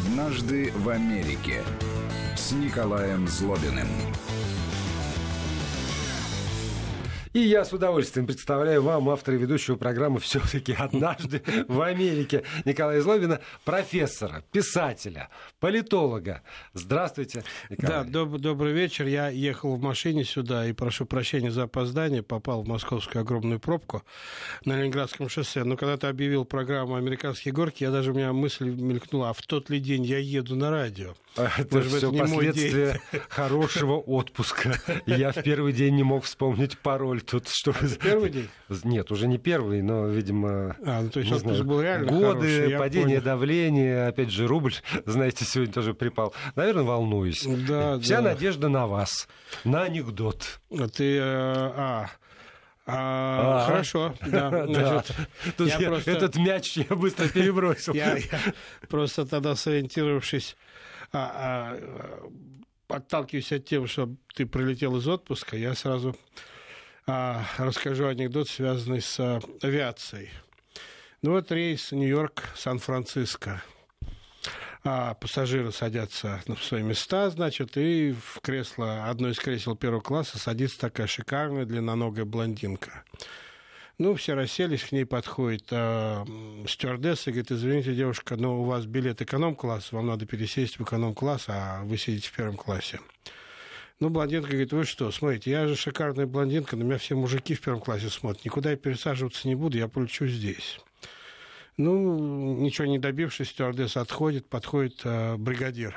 «Однажды в Америке» с Николаем Злобиным. И я с удовольствием представляю вам, автора ведущего программы «Все-таки однажды в Америке» Николая Злобина, профессора, писателя, политолога. Здравствуйте, Николай. Да, доб- добрый вечер. Я ехал в машине сюда и прошу прощения за опоздание, попал в московскую огромную пробку на Ленинградском шоссе. Но когда ты объявил программу «Американские горки», я даже у меня мысль мелькнула, а в тот ли день я еду на радио? Это Может, все это последствия хорошего отпуска. Я в первый день не мог вспомнить пароль тут. Что... А первый день? Нет, уже не первый, но, видимо, а, ну, то есть знаю, был реально годы, хороший, падение понял. давления, опять же, рубль, знаете, сегодня тоже припал. Наверное, волнуюсь. Да, Вся да. надежда на вас, на анекдот. А ты... Э, а, а, а, хорошо, да. Значит, Тут я я, просто... Этот мяч я быстро перебросил. я, я просто тогда сориентировавшись а, а, отталкиваясь от тем, что ты прилетел из отпуска, я сразу расскажу анекдот, связанный с а, авиацией. Ну вот рейс Нью-Йорк, Сан-Франциско. А пассажиры садятся на свои места, значит, и в кресло, одно из кресел первого класса садится такая шикарная длинноногая блондинка. Ну, все расселись, к ней подходит э, стюардесса и говорит, извините, девушка, но у вас билет эконом-класс, вам надо пересесть в эконом-класс, а вы сидите в первом классе. Ну, блондинка говорит, вы что, смотрите, я же шикарная блондинка, на меня все мужики в первом классе смотрят, никуда я пересаживаться не буду, я полечу здесь. Ну, ничего не добившись, стюардесса отходит, подходит э, бригадир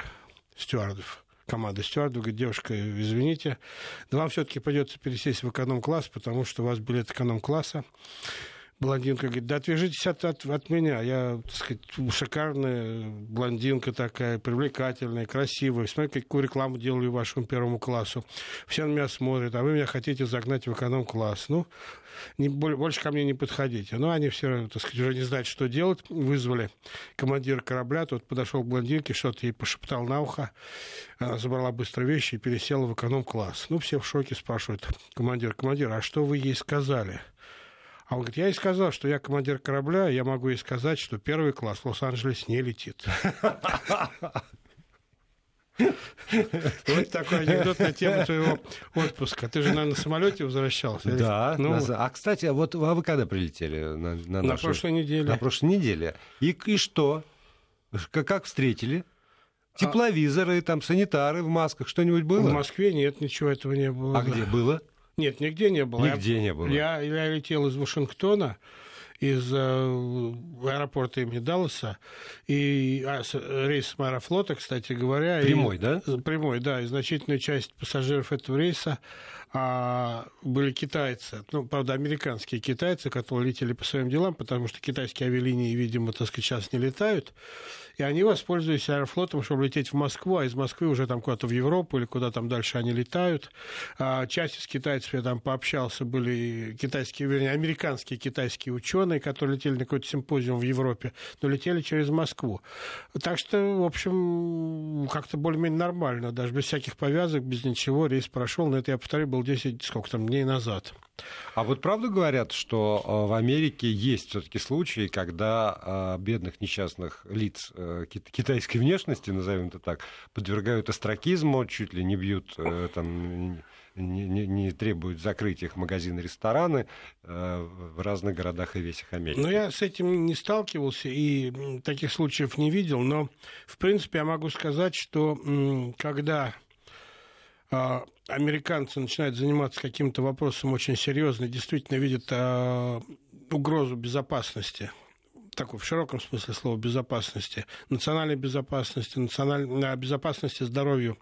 стюардов команда стюарду, говорит, девушка, извините, но вам все-таки придется пересесть в эконом-класс, потому что у вас билет эконом-класса. Блондинка говорит, да отвяжитесь от, от, от меня. Я, так сказать, шикарная блондинка такая, привлекательная, красивая. Смотрите, какую рекламу делаю вашему первому классу. Все на меня смотрят, а вы меня хотите загнать в эконом-класс. Ну, не, больше ко мне не подходите. Но они все, так сказать, уже не знают, что делать. Вызвали командира корабля, тот подошел к блондинке, что-то ей пошептал на ухо. Она забрала быстро вещи и пересела в эконом-класс. Ну, все в шоке спрашивают, командир, командир, а что вы ей сказали? А он говорит, я ей сказал, что я командир корабля, я могу ей сказать, что первый класс в Лос-Анджелес не летит. Вот такой анекдот на тему твоего отпуска. Ты же, наверное, на самолете возвращался? Да. Ну, а, кстати, вот а вы когда прилетели? На, на, на прошлой неделе. На прошлой неделе. И, и что? Как, встретили? Тепловизоры, там, санитары в масках, что-нибудь было? В Москве нет, ничего этого не было. А где было? Нет, нигде не было. Нигде я, не было. Я, я летел из Вашингтона, из э, аэропорта имени Далласа, и а, с, рейс Аэрофлота, кстати говоря. Прямой, и, да? Прямой, да. И значительная часть пассажиров этого рейса а, были китайцы, ну, правда, американские китайцы, которые летели по своим делам, потому что китайские авиалинии, видимо, так сказать, сейчас не летают. И они воспользовались аэрофлотом, чтобы лететь в Москву, а из Москвы уже там куда-то в Европу или куда там дальше они летают. А часть из китайцев, я там пообщался, были китайские, вернее, американские китайские ученые, которые летели на какой-то симпозиум в Европе, но летели через Москву. Так что, в общем, как-то более-менее нормально, даже без всяких повязок, без ничего, рейс прошел, но это, я повторю, был 10, сколько там, дней назад. А вот правда говорят, что э, в Америке есть все-таки случаи, когда э, бедных несчастных лиц э, китайской внешности, назовем это так, подвергают астракизму, чуть ли не бьют там не, не, не требуют закрыть их магазины, рестораны в разных городах и весях Америки. Ну, я с этим не сталкивался и таких случаев не видел, но, в принципе, я могу сказать, что когда американцы начинают заниматься каким-то вопросом очень серьезно, действительно видят а, угрозу безопасности, такой в широком смысле слова безопасности, национальной безопасности, национальной безопасности здоровью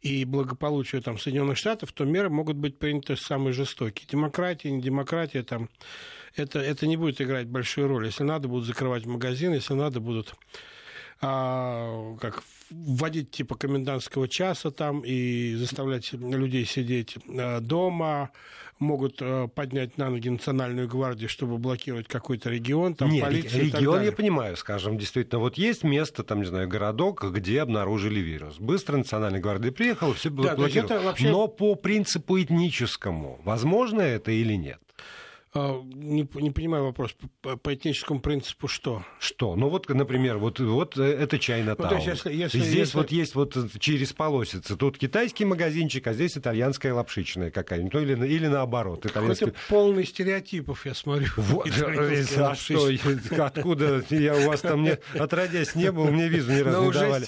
и благополучию там, Соединенных Штатов, то меры могут быть приняты самые жестокие. Демократия, не демократия, там, это, это не будет играть большую роль. Если надо, будут закрывать магазины, если надо, будут а, как вводить типа комендантского часа там и заставлять людей сидеть а, дома, могут а, поднять на ноги национальную гвардию, чтобы блокировать какой-то регион, там Нет, регион я понимаю, скажем, действительно, вот есть место, там, не знаю, городок, где обнаружили вирус. Быстро национальная гвардия приехала, все было да, блокировано. Вообще... Но по принципу этническому, возможно это или нет? А, не, не понимаю вопрос. По, по этническому принципу что? Что? Ну вот, например, вот, вот э, это чайна ну, если, если, Здесь если... вот есть вот через полосица. Тут китайский магазинчик, а здесь итальянская лапшичная какая-нибудь. Ну, или, или наоборот. Итальянский... Какой-то полный стереотипов, я смотрю. Вот, а что? Откуда? Я у вас там не, отродясь не был, мне визу ни разу не давали.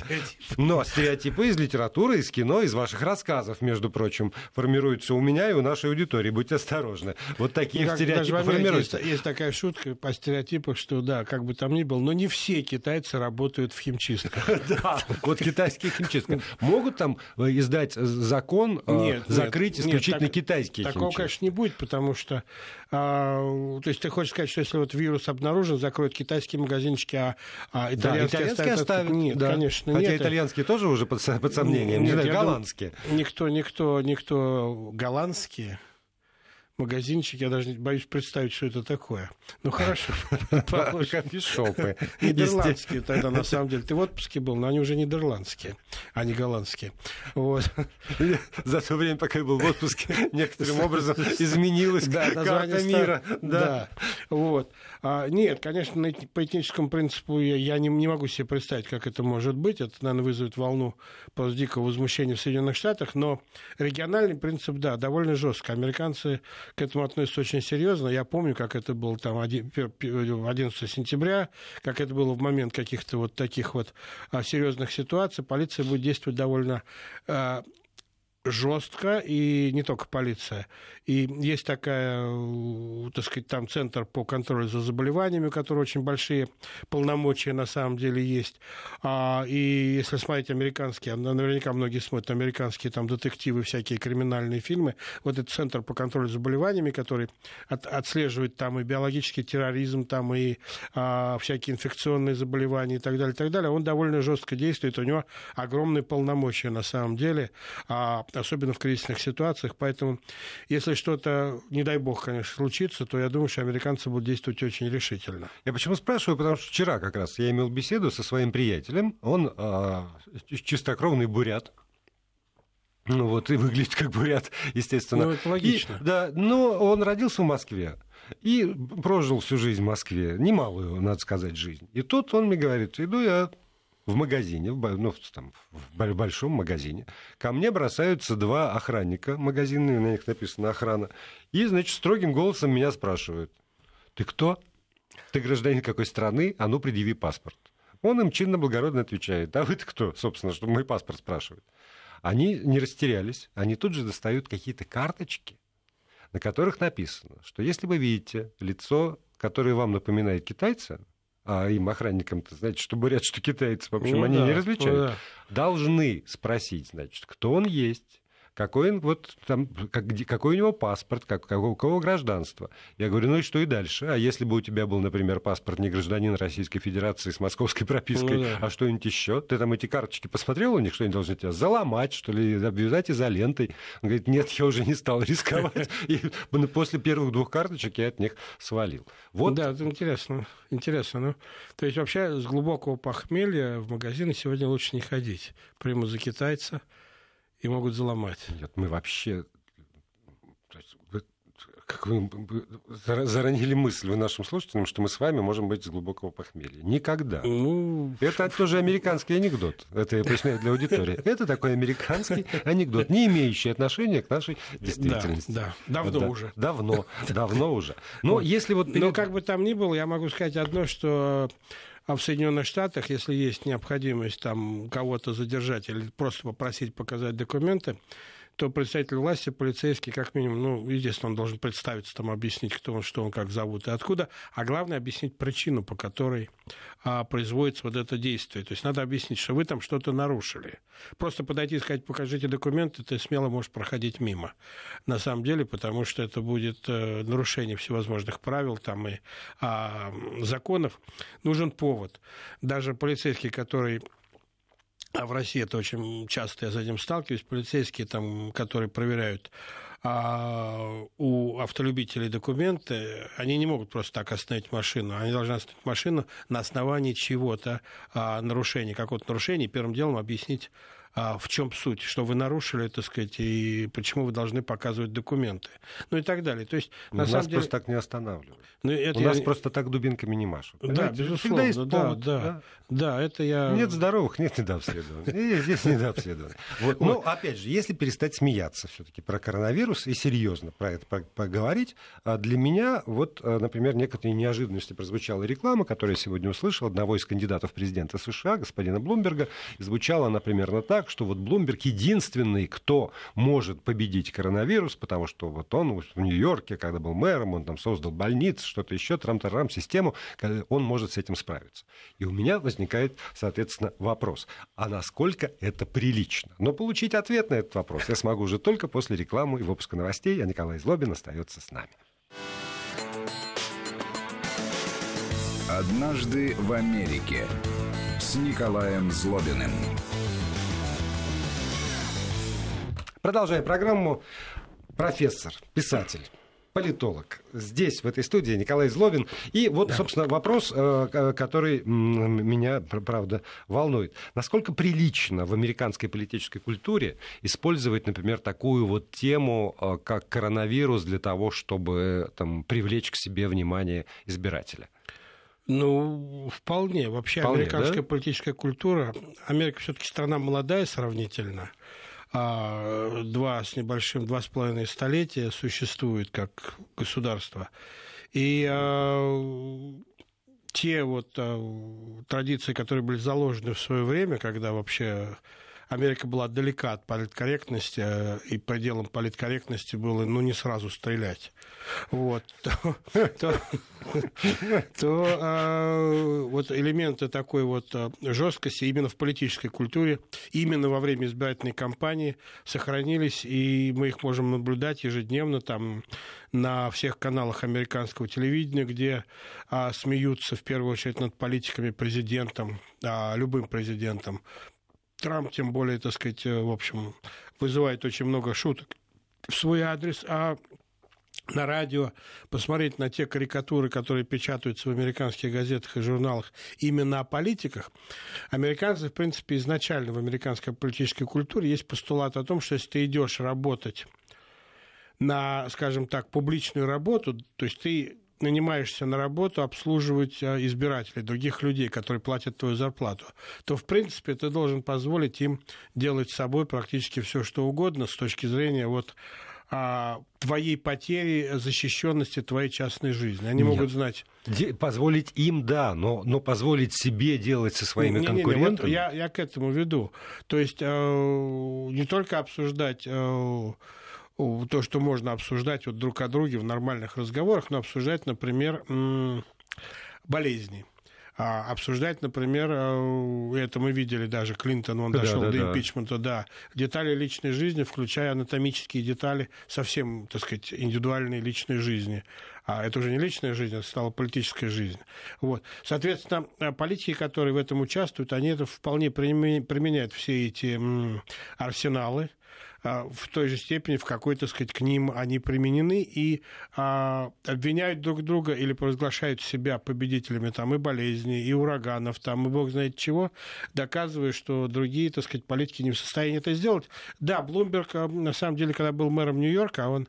Но стереотипы из литературы, из кино, из ваших рассказов, между прочим, формируются у меня и у нашей аудитории. Будьте осторожны. Вот такие ну, стереотипы формируются. Есть, есть такая шутка по стереотипах, что да, как бы там ни было, но не все китайцы работают в химчистках. Да, вот китайские химчистки. Могут там э, издать закон э, закрыть исключительно китайские химчистки? Такого, конечно, не будет, потому что... А, то есть ты хочешь сказать, что если вот вирус обнаружен, закроют китайские магазинчики, а, а итальянские оставят? Нет, конечно, Хотя итальянские тоже уже под сомнением, не знаю, голландские. Никто, никто, никто голландские магазинчик, я даже боюсь представить, что это такое. Ну хорошо. Кофешопы. Нидерландские тогда, на самом деле. Ты в отпуске был, но они уже нидерландские, а не голландские. Вот. За то время, пока я был в отпуске, некоторым образом изменилась карта мира. Да. Вот. А, нет, конечно, по этническому принципу я не, не могу себе представить, как это может быть. Это, наверное, вызовет волну просто дикого возмущения в Соединенных Штатах. Но региональный принцип, да, довольно жестко. Американцы к этому относятся очень серьезно. Я помню, как это было там 11 сентября, как это было в момент каких-то вот таких вот а, серьезных ситуаций. Полиция будет действовать довольно а, жестко, и не только полиция. И есть такая, э, так сказать, там центр по контролю за заболеваниями, у которого очень большие полномочия на самом деле есть. А, и если смотреть американские, наверняка многие смотрят американские там детективы, всякие криминальные фильмы, вот этот центр по контролю за заболеваниями, который от, отслеживает там и биологический терроризм, там и а, всякие инфекционные заболевания и так далее, и так далее, он довольно жестко действует, у него огромные полномочия на самом деле. А, особенно в кризисных ситуациях. Поэтому, если что-то, не дай бог, конечно, случится, то я думаю, что американцы будут действовать очень решительно. Я почему спрашиваю? Потому что вчера как раз я имел беседу со своим приятелем. Он э, чистокровный бурят, ну вот, и выглядит как бурят, естественно. Ну, это логично. И, да, но он родился в Москве и прожил всю жизнь в Москве, немалую, надо сказать, жизнь. И тут он мне говорит, иду я в магазине, в, ну, там, в большом магазине, ко мне бросаются два охранника магазинные, на них написано охрана, и, значит, строгим голосом меня спрашивают, ты кто? Ты гражданин какой страны? А ну, предъяви паспорт. Он им чинно-благородно отвечает, а вы-то кто, собственно, что мой паспорт спрашивают. Они не растерялись, они тут же достают какие-то карточки, на которых написано, что если вы видите лицо, которое вам напоминает китайца, а им, охранникам-то, знаете, что бурят, что китайцы, в общем, ну, они да, не различают, ну, да. должны спросить, значит, кто он есть, какой, он, вот, там, как, какой у него паспорт, как, какого, какого гражданства. Я говорю, ну и что и дальше? А если бы у тебя был, например, паспорт не гражданин Российской Федерации с московской пропиской, ну, да. а что-нибудь еще? Ты там эти карточки посмотрел у них, что они должны тебя заломать, что ли, обвязать изолентой? Он говорит, нет, я уже не стал рисковать. И после первых двух карточек я от них свалил. Вот. Да, это интересно. Интересно. Ну, то есть вообще с глубокого похмелья в магазины сегодня лучше не ходить. Приму за китайца и могут заломать. Нет, мы вообще как вы заронили мысль в нашим слушателям, что мы с вами можем быть с глубокого похмелья. Никогда. Ну... Это тоже американский анекдот. Это я поясняю для аудитории. Это такой американский анекдот, не имеющий отношения к нашей действительности. Да, да. давно да. уже. Давно, давно уже. Но если вот... Но как бы там ни было, я могу сказать одно, что а в Соединенных Штатах, если есть необходимость там кого-то задержать или просто попросить показать документы, то представитель власти, полицейский, как минимум, ну, естественно, он должен представиться, там, объяснить, кто он, что он, как зовут и откуда, а главное, объяснить причину, по которой а, производится вот это действие. То есть надо объяснить, что вы там что-то нарушили. Просто подойти и сказать, покажите документы, ты смело можешь проходить мимо. На самом деле, потому что это будет э, нарушение всевозможных правил там и а, законов. Нужен повод. Даже полицейский, который а в России это очень часто я с этим сталкиваюсь, полицейские, там, которые проверяют а у автолюбителей документы, они не могут просто так остановить машину. Они должны остановить машину на основании чего-то, а, нарушения, какого-то нарушения, первым делом объяснить а в чем суть, что вы нарушили, так сказать, и почему вы должны показывать документы, ну и так далее. То есть, на нас самом просто так не останавливают. Ну, это У я... нас просто так дубинками не машут. Да, Понимаете? безусловно, есть да, повод, да, да, да, это я... Нет здоровых, нет недообследованных. Здесь недообследованных. Вот. Ну, опять же, если перестать смеяться все-таки про коронавирус и серьезно про это поговорить, а для меня, вот, а, например, некоторые неожиданности прозвучала реклама, которую я сегодня услышал, одного из кандидатов в президента США, господина Блумберга, звучала она примерно так, что вот Блумберг единственный, кто может победить коронавирус, потому что вот он в Нью-Йорке, когда был мэром, он там создал больницы, что-то еще, трам-тарам, систему, он может с этим справиться. И у меня возникает, соответственно, вопрос, а насколько это прилично? Но получить ответ на этот вопрос я смогу уже только после рекламы и выпуска новостей, а Николай Злобин остается с нами. Однажды в Америке с Николаем Злобиным. Продолжаем программу. Профессор, писатель, политолог. Здесь, в этой студии, Николай Злобин. И вот, да. собственно, вопрос, э, который меня, правда, волнует. Насколько прилично в американской политической культуре использовать, например, такую вот тему, э, как коронавирус, для того, чтобы там, привлечь к себе внимание избирателя? Ну, вполне. Вообще вполне, американская да? политическая культура. Америка все-таки страна молодая сравнительно. А, два с небольшим, два с половиной столетия существует как государство. И а, те вот а, традиции, которые были заложены в свое время, когда вообще Америка была далека от политкорректности, э, и пределом политкорректности было, ну, не сразу стрелять. Вот. То, а, вот элементы такой вот а, жесткости именно в политической культуре, именно во время избирательной кампании сохранились, и мы их можем наблюдать ежедневно там на всех каналах американского телевидения, где а, смеются в первую очередь над политиками, президентом, а, любым президентом, Трамп, тем более, так сказать, э, в общем, вызывает очень много шуток в свой адрес, а на радио, посмотреть на те карикатуры, которые печатаются в американских газетах и журналах именно о политиках. Американцы, в принципе, изначально в американской политической культуре есть постулат о том, что если ты идешь работать на, скажем так, публичную работу, то есть ты нанимаешься на работу обслуживать а, избирателей, других людей, которые платят твою зарплату, то, в принципе, ты должен позволить им делать с собой практически все, что угодно с точки зрения вот, а, твоей потери защищенности твоей частной жизни. Они Нет. могут знать... Де- позволить им, да, но, но позволить себе делать со своими не, конкурентами... Не, не, вот я, я к этому веду. То есть э, не только обсуждать... Э, то, что можно обсуждать вот друг о друге в нормальных разговорах, но обсуждать, например, болезни. А обсуждать, например, э, это мы видели даже, Клинтон, он дошел да, до да. импичмента, да, детали личной жизни, включая анатомические детали, совсем, так сказать, индивидуальной личной жизни. А это уже не личная жизнь, это стала политическая жизнь. Вот. Соответственно, политики, которые в этом участвуют, они это вполне применяют все эти арсеналы, в той же степени, в какой, так сказать, к ним они применены, и а, обвиняют друг друга или провозглашают себя победителями там и болезней, и ураганов, там, и бог знает чего, доказывая, что другие, так сказать, политики не в состоянии это сделать. Да, Блумберг, а, на самом деле, когда был мэром Нью-Йорка, он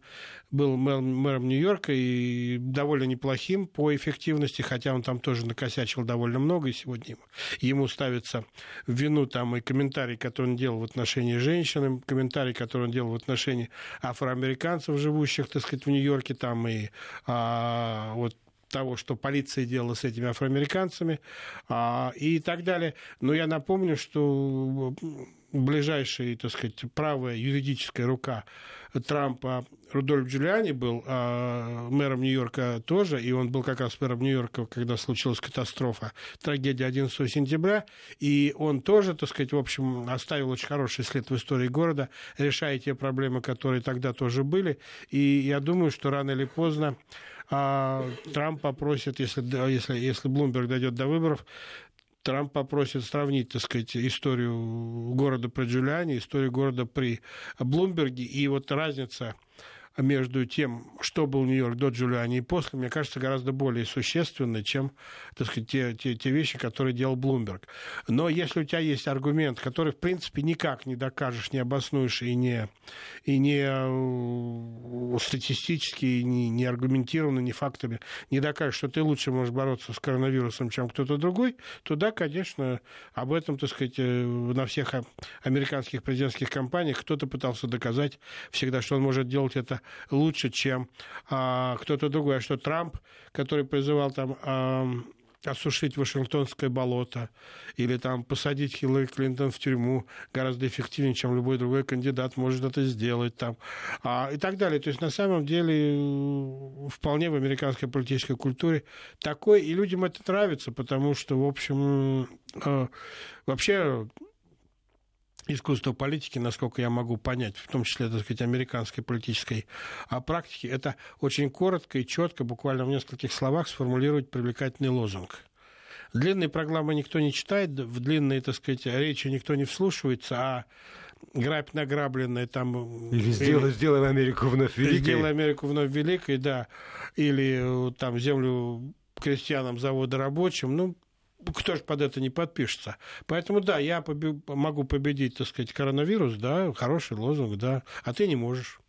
был мэром Нью-Йорка и довольно неплохим по эффективности, хотя он там тоже накосячил довольно много, и сегодня ему, ему ставится в вину там и комментарий, который он делал в отношении женщин, комментарий, который он делал в отношении афроамериканцев, живущих, так сказать, в Нью-Йорке, там и а, вот того, что полиция делала с этими афроамериканцами а, и так далее. Но я напомню, что ближайшая, так сказать, правая юридическая рука Трампа Рудольф Джулиани был э, мэром Нью-Йорка тоже, и он был как раз мэром Нью-Йорка, когда случилась катастрофа, трагедия 11 сентября, и он тоже, так сказать, в общем, оставил очень хороший след в истории города, решая те проблемы, которые тогда тоже были, и я думаю, что рано или поздно а Трамп попросит, если, если, если Блумберг дойдет до выборов, Трамп попросит сравнить, так сказать, историю города при Джулиане, историю города при Блумберге, и вот разница между тем, что был Нью-Йорк до Джулиани и после, мне кажется, гораздо более существенной, чем так сказать, те, те, те вещи, которые делал Блумберг. Но если у тебя есть аргумент, который, в принципе, никак не докажешь, не обоснуешь и не, и не э, статистически, и не, не аргументированно, не фактами, не докажешь, что ты лучше можешь бороться с коронавирусом, чем кто-то другой, то да, конечно, об этом, так сказать, э, на всех американских президентских кампаниях кто-то пытался доказать всегда, что он может делать это лучше, чем а, кто-то другой. А что Трамп, который призывал там а, осушить Вашингтонское болото или там посадить Хиллари Клинтон в тюрьму гораздо эффективнее, чем любой другой кандидат может это сделать там а, и так далее. То есть на самом деле вполне в американской политической культуре такой, и людям это нравится, потому что, в общем, э, вообще искусство политики, насколько я могу понять, в том числе, так сказать, американской политической а практики, это очень коротко и четко, буквально в нескольких словах сформулировать привлекательный лозунг. Длинные программы никто не читает, в длинные, так сказать, речи никто не вслушивается, а грабь награбленная там... Или сделай, сделаем Америку вновь великой. Сделай Америку вновь великой, да. Или э, там землю крестьянам, заводы рабочим. Ну, кто же под это не подпишется? Поэтому, да, я побе- могу победить, так сказать, коронавирус, да, хороший лозунг, да, а ты не можешь.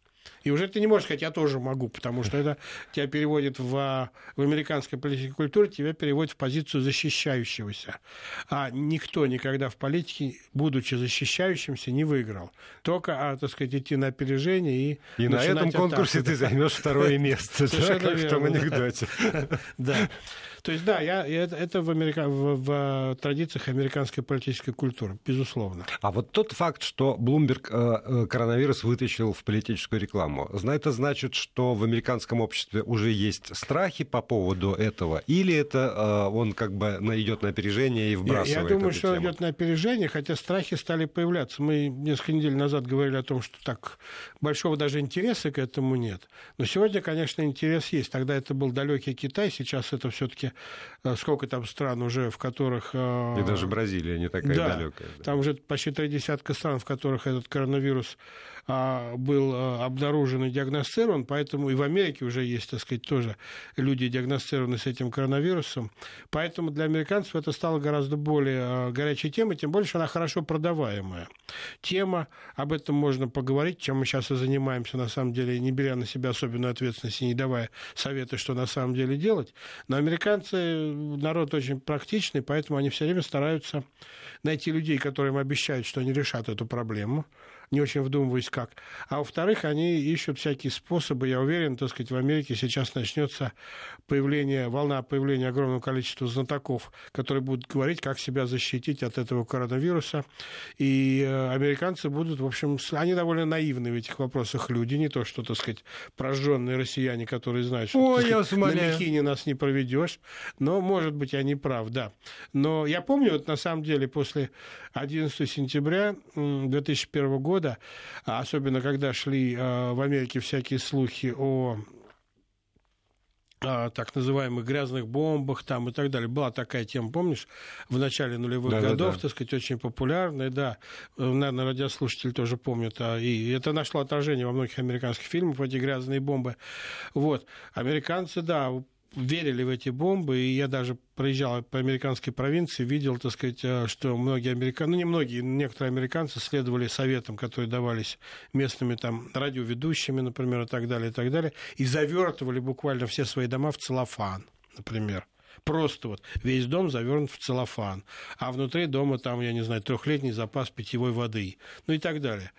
И уже ты не можешь сказать, я тоже могу, потому что это тебя переводит в, в американской политической культуре, тебя переводит в позицию защищающегося. А никто никогда в политике, будучи защищающимся, не выиграл. Только, а, так сказать, идти на опережение и И на этом конкурсе ты займешь второе место, как в том анекдоте. Да. То есть, да, я, это, это в, Америка, в, в традициях американской политической культуры, безусловно. А вот тот факт, что Блумберг э, э, коронавирус вытащил в политическую рекламу, это значит, что в американском обществе уже есть страхи по поводу этого, или это э, он как бы идет на опережение и вбрасывает Я, я думаю, что тему? идет на опережение, хотя страхи стали появляться. Мы несколько недель назад говорили о том, что так большого даже интереса к этому нет. Но сегодня, конечно, интерес есть. Тогда это был далекий Китай, сейчас это все-таки Э, сколько там стран уже, в которых... Э, И даже Бразилия не такая да, далекая. Да. Там уже почти три десятка стран, в которых этот коронавирус был а, обнаружен и диагностирован, поэтому и в Америке уже есть, так сказать, тоже люди диагностированы с этим коронавирусом. Поэтому для американцев это стало гораздо более а, горячей темой, тем что она хорошо продаваемая. Тема, об этом можно поговорить, чем мы сейчас и занимаемся, на самом деле, не беря на себя особенную ответственность и не давая советы, что на самом деле делать. Но американцы народ очень практичный, поэтому они все время стараются найти людей, которым обещают, что они решат эту проблему не очень вдумываясь как. А во-вторых, они ищут всякие способы. Я уверен, так сказать, в Америке сейчас начнется появление, волна появления огромного количества знатоков, которые будут говорить, как себя защитить от этого коронавируса. И э, американцы будут, в общем, они довольно наивны в этих вопросах люди, не то, что, так сказать, прожженные россияне, которые знают, что Ой, я сказать, на Михине нас не проведешь. Но, может быть, я не прав, да. Но я помню, вот на самом деле, после 11 сентября 2001 года года, а особенно когда шли а, в Америке всякие слухи о так называемых грязных бомбах там и так далее. Была такая тема, помнишь, в начале нулевых да, годов, да, да. так сказать, очень популярная, да. Наверное, радиослушатели тоже помнят. А, и это нашло отражение во многих американских фильмах, эти грязные бомбы. Вот. Американцы, да, верили в эти бомбы, и я даже проезжал по американской провинции, видел, так сказать, э, что многие американцы, ну не многие, некоторые американцы следовали советам, которые давались местными там радиоведущими, например, и так далее, и так далее, и завертывали буквально все свои дома в целлофан, например. Просто вот весь дом завернут в целлофан, а внутри дома там, я не знаю, трехлетний запас питьевой воды, ну и так далее.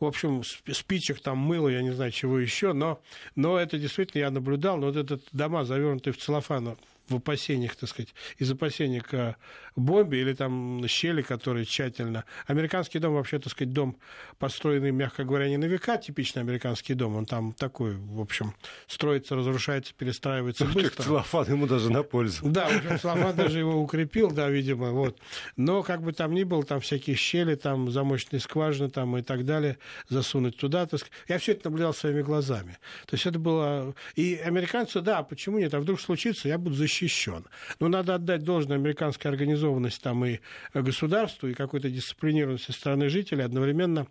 В общем, спичек там мыло, я не знаю, чего еще, но, но это действительно я наблюдал, но вот этот дома, завернутые в целлофан, в опасениях, так сказать, из опасения к бомбе или там щели, которые тщательно... Американский дом, вообще, так сказать, дом, построенный, мягко говоря, не на века, типичный американский дом, он там такой, в общем, строится, разрушается, перестраивается ну, быстро. Целлофан ему даже на пользу. Да, в общем, целлофан даже его укрепил, да, видимо, вот. Но как бы там ни было, там всякие щели, там замочные скважины там и так далее, засунуть туда, так сказать. Я все это наблюдал своими глазами. То есть это было... И американцы, да, почему нет? А вдруг случится, я буду защищать защищен. Но надо отдать должное американской организованности там и государству, и какой-то дисциплинированности страны жителей. Одновременно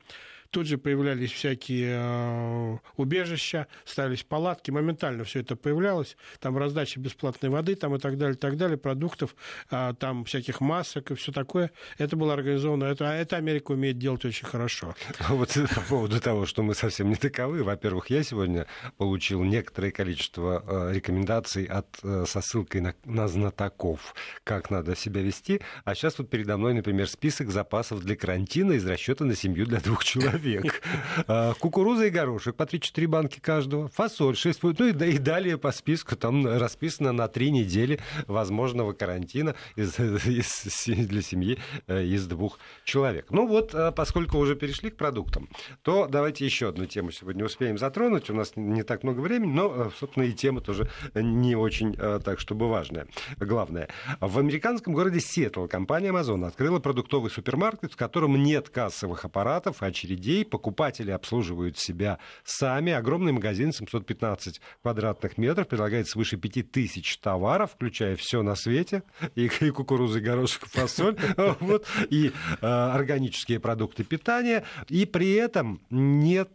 тут же появлялись всякие э, убежища, ставились палатки, моментально все это появлялось, там раздача бесплатной воды там и так далее, так далее, продуктов, э, там всяких масок и все такое. Это было организовано, это, это Америка умеет делать очень хорошо. Вот по поводу того, что мы совсем не таковы, во-первых, я сегодня получил некоторое количество э, рекомендаций от, со ссылкой на, на знатоков, как надо себя вести, а сейчас вот передо мной, например, список запасов для карантина из расчета на семью для двух человек. А, кукуруза и горошек по 3-4 банки каждого, фасоль 6 ну и, и далее по списку там расписано на 3 недели возможного карантина для семьи э, из двух человек. Ну вот, э, поскольку уже перешли к продуктам, то давайте еще одну тему сегодня успеем затронуть. У нас не так много времени, но, э, собственно, и тема тоже не очень так, чтобы важная. Главное, в американском городе Сиэтл компания Amazon открыла продуктовый супермаркет, в котором нет кассовых аппаратов, очередей, покупатели обслуживают себя сами. Огромный магазин, 715 квадратных метров, предлагает свыше 5000 товаров, включая все на свете, и, и кукуруза, и горошек, и фасоль, вот, и э, органические продукты питания, и при этом нет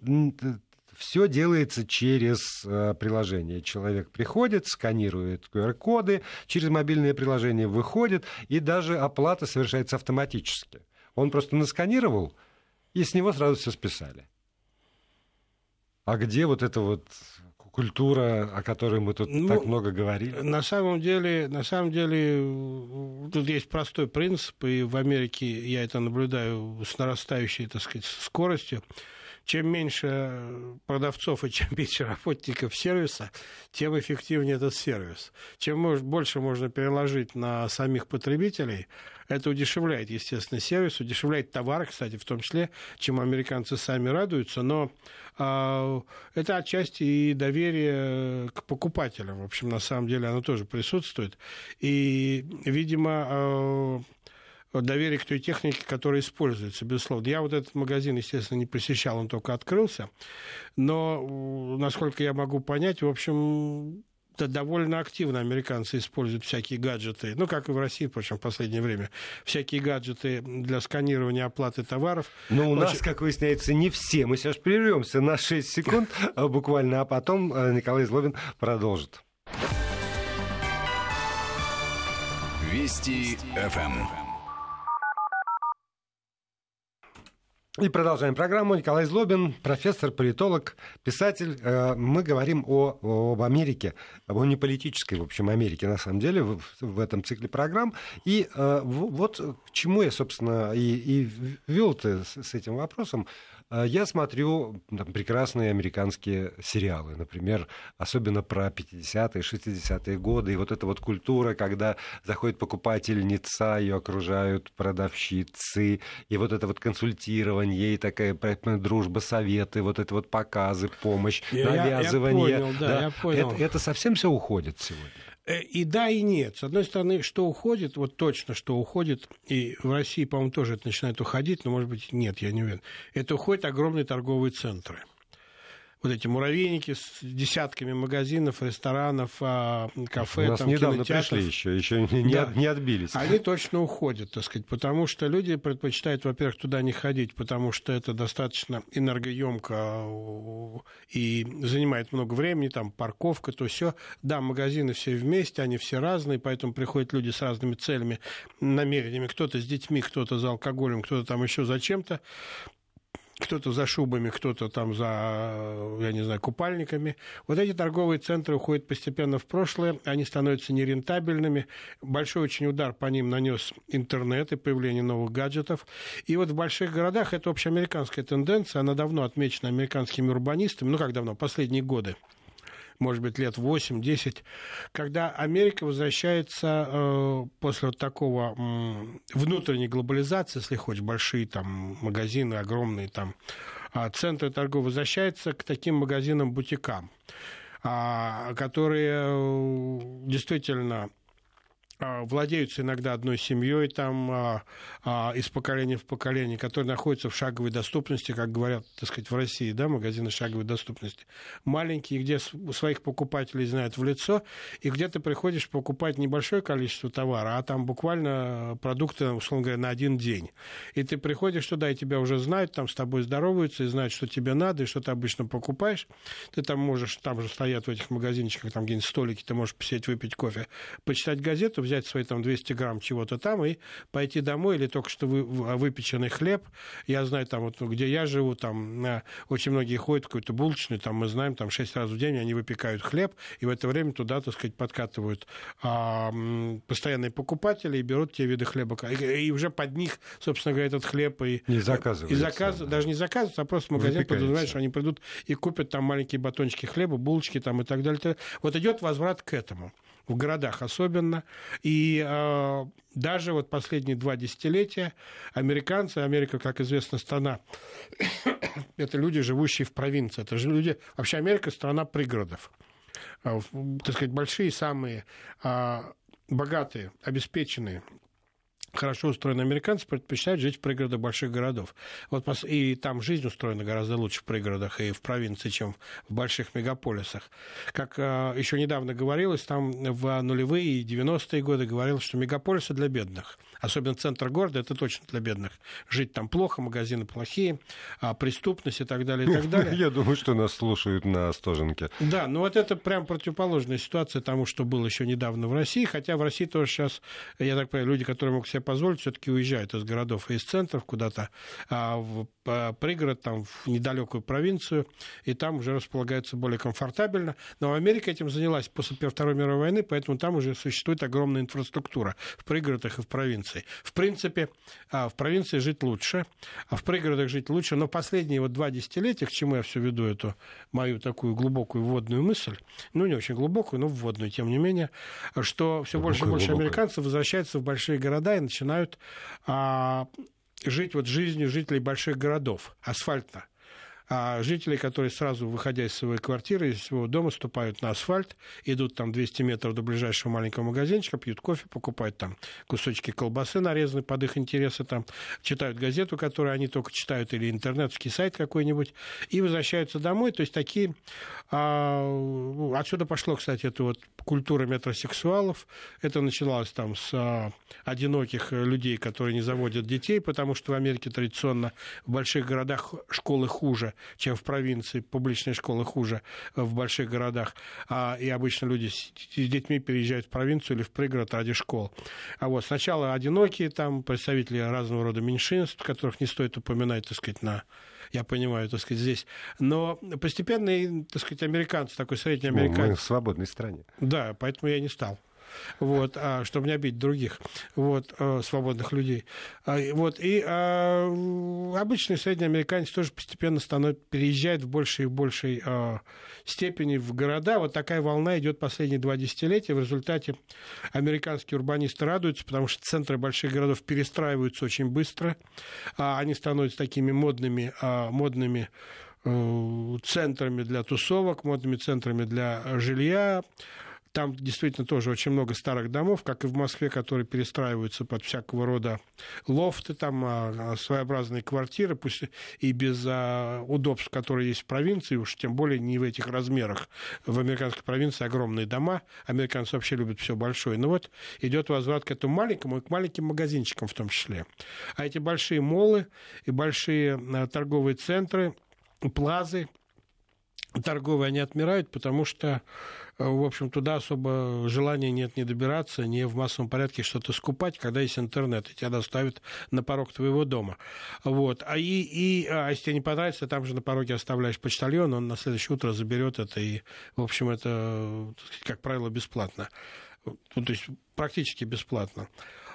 все делается через э, приложение. Человек приходит, сканирует QR-коды, через мобильное приложение выходит, и даже оплата совершается автоматически. Он просто насканировал, и с него сразу все списали. А где вот эта вот культура, о которой мы тут ну, так много говорили? На самом деле, на самом деле, тут есть простой принцип, и в Америке я это наблюдаю с нарастающей, так сказать, скоростью чем меньше продавцов и чем меньше работников сервиса, тем эффективнее этот сервис. Чем больше можно переложить на самих потребителей, это удешевляет, естественно, сервис, удешевляет товар, кстати, в том числе, чем американцы сами радуются, но э, это отчасти и доверие к покупателям. В общем, на самом деле оно тоже присутствует. И, видимо, э, доверие к той технике, которая используется, безусловно. Я вот этот магазин, естественно, не посещал, он только открылся. Но, насколько я могу понять, в общем, да, довольно активно американцы используют всякие гаджеты, ну, как и в России, впрочем, в последнее время, всякие гаджеты для сканирования оплаты товаров. Но у Очень... нас, как выясняется, не все. Мы сейчас прервемся на 6 секунд а, буквально, а потом э, Николай Злобин продолжит. Вести ФМ. И продолжаем программу. Николай Злобин, профессор, политолог, писатель. Э, мы говорим о, об Америке, о неполитической, в общем, Америке, на самом деле, в, в этом цикле программ. И э, вот к чему я, собственно, и, и вел-то с этим вопросом. А, я смотрю там, прекрасные американские сериалы, например, особенно про 50-е, 60-е годы, и вот эта вот культура, когда заходит покупательница, ее окружают продавщицы, и вот это вот консультирование, и такая дружба, советы, вот это вот показы, помощь, навязывание. Я, я понял, да, да. Я понял. Это, это совсем все уходит сегодня. Э, и да, и нет. С одной стороны, что уходит, вот точно, что уходит, и в России, по-моему, тоже это начинает уходить, но, может быть, нет, я не уверен. Это уходят огромные торговые центры вот эти муравейники с десятками магазинов, ресторанов, а, кафе, У нас там, недавно пришли еще, еще не, да. не отбились. Они точно уходят, так сказать, потому что люди предпочитают, во-первых, туда не ходить, потому что это достаточно энергоемко и занимает много времени, там парковка, то все. Да, магазины все вместе, они все разные, поэтому приходят люди с разными целями, намерениями. Кто-то с детьми, кто-то за алкоголем, кто-то там еще за чем-то кто-то за шубами, кто-то там за, я не знаю, купальниками. Вот эти торговые центры уходят постепенно в прошлое, они становятся нерентабельными. Большой очень удар по ним нанес интернет и появление новых гаджетов. И вот в больших городах это общеамериканская тенденция, она давно отмечена американскими урбанистами, ну как давно, последние годы может быть, лет 8-10, когда Америка возвращается э, после вот такого внутренней глобализации, если хочешь, большие там магазины, огромные там э, центры торговли, возвращается к таким магазинам-бутикам, э, которые э, действительно а, владеются иногда одной семьей там а, а, из поколения в поколение, которые находятся в шаговой доступности, как говорят, так сказать, в России, да, магазины шаговой доступности. Маленькие, где своих покупателей знают в лицо, и где ты приходишь покупать небольшое количество товара, а там буквально продукты, условно говоря, на один день. И ты приходишь туда, и тебя уже знают, там с тобой здороваются, и знают, что тебе надо, и что ты обычно покупаешь. Ты там можешь, там же стоят в этих магазинчиках, там где-нибудь столики, ты можешь посидеть, выпить кофе, почитать газету, взять свои там 200 грамм чего-то там и пойти домой, или только что вы, выпеченный хлеб. Я знаю, там вот, где я живу, там очень многие ходят в какой-то булочный, там мы знаем, там 6 раз в день они выпекают хлеб, и в это время туда, так сказать, подкатывают а, постоянные покупатели и берут те виды хлеба. И, и уже под них, собственно говоря, этот хлеб и... Не заказывают. И заказ, да. даже не заказывают, а просто в магазин подразумевает, что они придут и купят там маленькие батончики хлеба, булочки там и так далее. Вот идет возврат к этому в городах особенно. И э, даже вот последние два десятилетия американцы, Америка, как известно, страна, это люди, живущие в провинции, это же люди, вообще Америка страна пригородов. Э, так сказать, большие, самые э, богатые, обеспеченные хорошо устроенные американцы предпочитают жить в пригородах больших городов. Вот, и там жизнь устроена гораздо лучше в пригородах и в провинции, чем в больших мегаполисах. Как э, еще недавно говорилось, там в нулевые и 90-е годы говорилось, что мегаполисы для бедных. Особенно центр города, это точно для бедных. Жить там плохо, магазины плохие, а преступность и так далее, и так далее. Я думаю, что нас слушают на Стоженке. Да, ну вот это прям противоположная ситуация тому, что было еще недавно в России, хотя в России тоже сейчас, я так понимаю, люди, которые могут себе себе позволить, все-таки уезжают из городов и из центров куда-то а в пригород, там, в недалекую провинцию, и там уже располагаются более комфортабельно. Но Америка этим занялась после Второй мировой войны, поэтому там уже существует огромная инфраструктура в пригородах и в провинции. В принципе, а, в провинции жить лучше, а в пригородах жить лучше, но последние вот два десятилетия, к чему я все веду эту мою такую глубокую вводную мысль, ну, не очень глубокую, но вводную, тем не менее, что все больше и больше американцев возвращаются в большие города и начинают а, жить вот жизнью жителей больших городов, асфальтно. А жители, которые сразу, выходя из своей квартиры, из своего дома, ступают на асфальт, идут там 200 метров до ближайшего маленького магазинчика, пьют кофе, покупают там кусочки колбасы нарезанные под их интересы, там, читают газету, которую они только читают, или интернетский сайт какой-нибудь, и возвращаются домой. То есть такие... А, ну, отсюда пошло, кстати, это вот культура метросексуалов. Это начиналось там с а, одиноких людей, которые не заводят детей, потому что в Америке традиционно в больших городах школы хуже, чем в провинции, публичные школы хуже в больших городах. А, и обычно люди с, с детьми переезжают в провинцию или в пригород ради школ. А вот сначала одинокие там представители разного рода меньшинств, которых не стоит упоминать, так сказать, на я понимаю, так сказать, здесь. Но постепенно, так сказать, американцы, такой средний американец... Мы в свободной стране. Да, поэтому я не стал вот, а, чтобы не обидеть других вот, а, свободных людей. А, вот, и а, обычный средний американец тоже постепенно становится, переезжает в большей и большей а, степени в города. Вот такая волна идет последние два десятилетия. В результате американские урбанисты радуются, потому что центры больших городов перестраиваются очень быстро. А, они становятся такими модными, а, модными э, центрами для тусовок, модными центрами для жилья. Там действительно тоже очень много старых домов, как и в Москве, которые перестраиваются под всякого рода лофты, там а, а, своеобразные квартиры, пусть и без а, удобств, которые есть в провинции, уж тем более не в этих размерах. В американской провинции огромные дома, американцы вообще любят все большое. Но вот идет возврат к этому маленькому и к маленьким магазинчикам в том числе. А эти большие молы и большие торговые центры, плазы, торговые, они отмирают, потому что в общем, туда особо желания нет не добираться, не в массовом порядке что-то скупать, когда есть интернет, и тебя доставят на порог твоего дома. Вот. А, и, и, а если тебе не понравится, там же на пороге оставляешь почтальон, он на следующее утро заберет это, и, в общем, это, как правило, бесплатно. Ну, то есть практически бесплатно.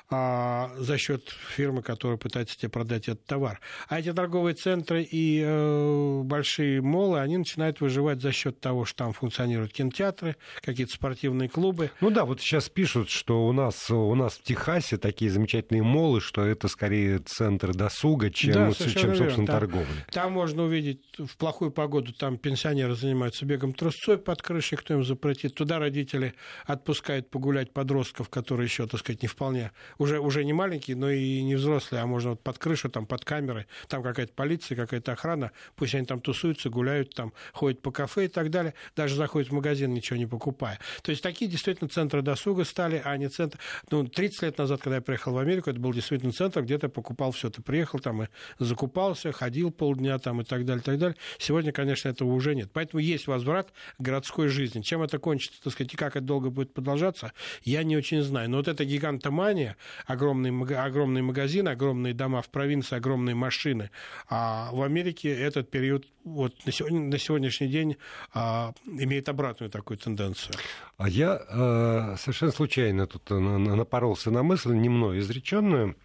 А, за счет фирмы, которая пытается тебе продать этот товар. А эти торговые центры и э, большие молы, они начинают выживать за счет того, что там функционируют кинотеатры, какие-то спортивные клубы. Ну да, вот сейчас пишут, что у нас, у нас в Техасе такие замечательные молы, что это скорее центр досуга, чем, Да, чем собственно. Там- торговля. Там можно увидеть в плохую погоду, там пенсионеры занимаются бегом трусцой под крышей, кто им запретит. Туда родители отпускают погулять подростков, которые еще, так сказать, не вполне, уже, уже не маленькие, но и не взрослые, а можно вот под крышу, там под камерой, там какая-то полиция, какая-то охрана, пусть они там тусуются, гуляют, там ходят по кафе и так далее, даже заходят в магазин, ничего не покупая. То есть такие действительно центры досуга стали, а не центр... Ну, 30 лет назад, когда я приехал в Америку, это был действительно центр, где ты покупал все. Ты приехал там и закупался, ходил полдня там и так далее, и так далее. Сегодня, конечно, этого уже нет. Поэтому есть возврат городской жизни. Чем это кончится, так сказать, и как это долго будет продолжаться, я не очень знаю. Но вот эта гигантомания, огромные, огромные магазины, огромные дома в провинции, огромные машины. А в Америке этот период вот на, сегодня, на сегодняшний день а, имеет обратную такую тенденцию. А я э, совершенно случайно тут на- на- напоролся на мысль, не мной изреченную.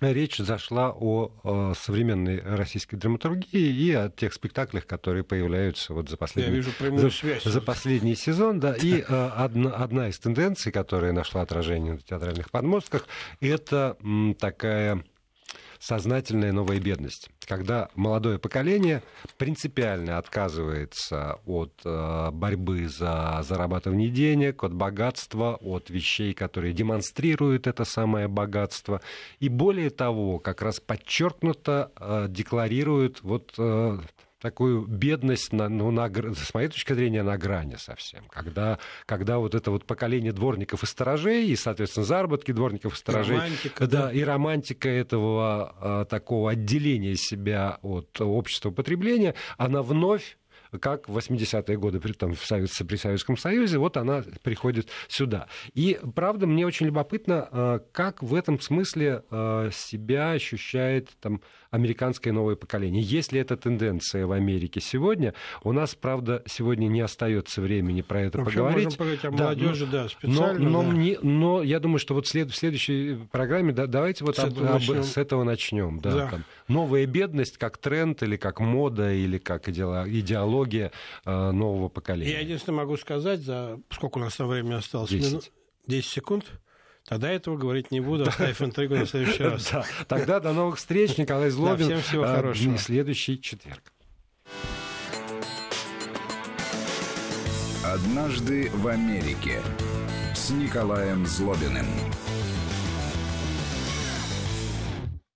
Речь зашла о, э, современной российской драматургии и о тех спектаклях, которые появляются вот за Я последние вижу за, связь. за последний сезон, да. И э, одна, одна из тенденций, которая нашла отражение на театральных подмостках, это такая сознательная новая бедность, когда молодое поколение принципиально отказывается от э, борьбы за зарабатывание денег, от богатства, от вещей, которые демонстрируют это самое богатство, и более того, как раз подчеркнуто э, декларируют вот э, такую бедность, на, ну, на, с моей точки зрения, на грани совсем. Когда, когда вот это вот поколение дворников и сторожей, и, соответственно, заработки дворников и сторожей, Романтика, да, да. и романтика этого а, такого отделения себя от общества потребления, она вновь как в 80-е годы при, там, в Совет- при Советском Союзе, вот она приходит сюда. И, правда, мне очень любопытно, а, как в этом смысле а, себя ощущает там, американское новое поколение. Есть ли эта тенденция в Америке сегодня? У нас, правда, сегодня не остается времени про это Вообще поговорить. можем поговорить о Да, молодежи, но- да, но, специально. но, да. мне- но я думаю, что вот след- в следующей программе да, давайте вот С об- этого об- начнем. с этого начнем. Да, Да. там. Новая бедность как тренд или как мода или как идеоло- идеология э, нового поколения. Я единственное могу сказать, за сколько у нас там времени осталось? Десять. Минут? 10 секунд? Тогда этого говорить не буду, оставив интригу на следующий раз. Да. Тогда до новых встреч, Николай Злобин. всем всего э, хорошего. следующий четверг. «Однажды в Америке» с Николаем Злобиным.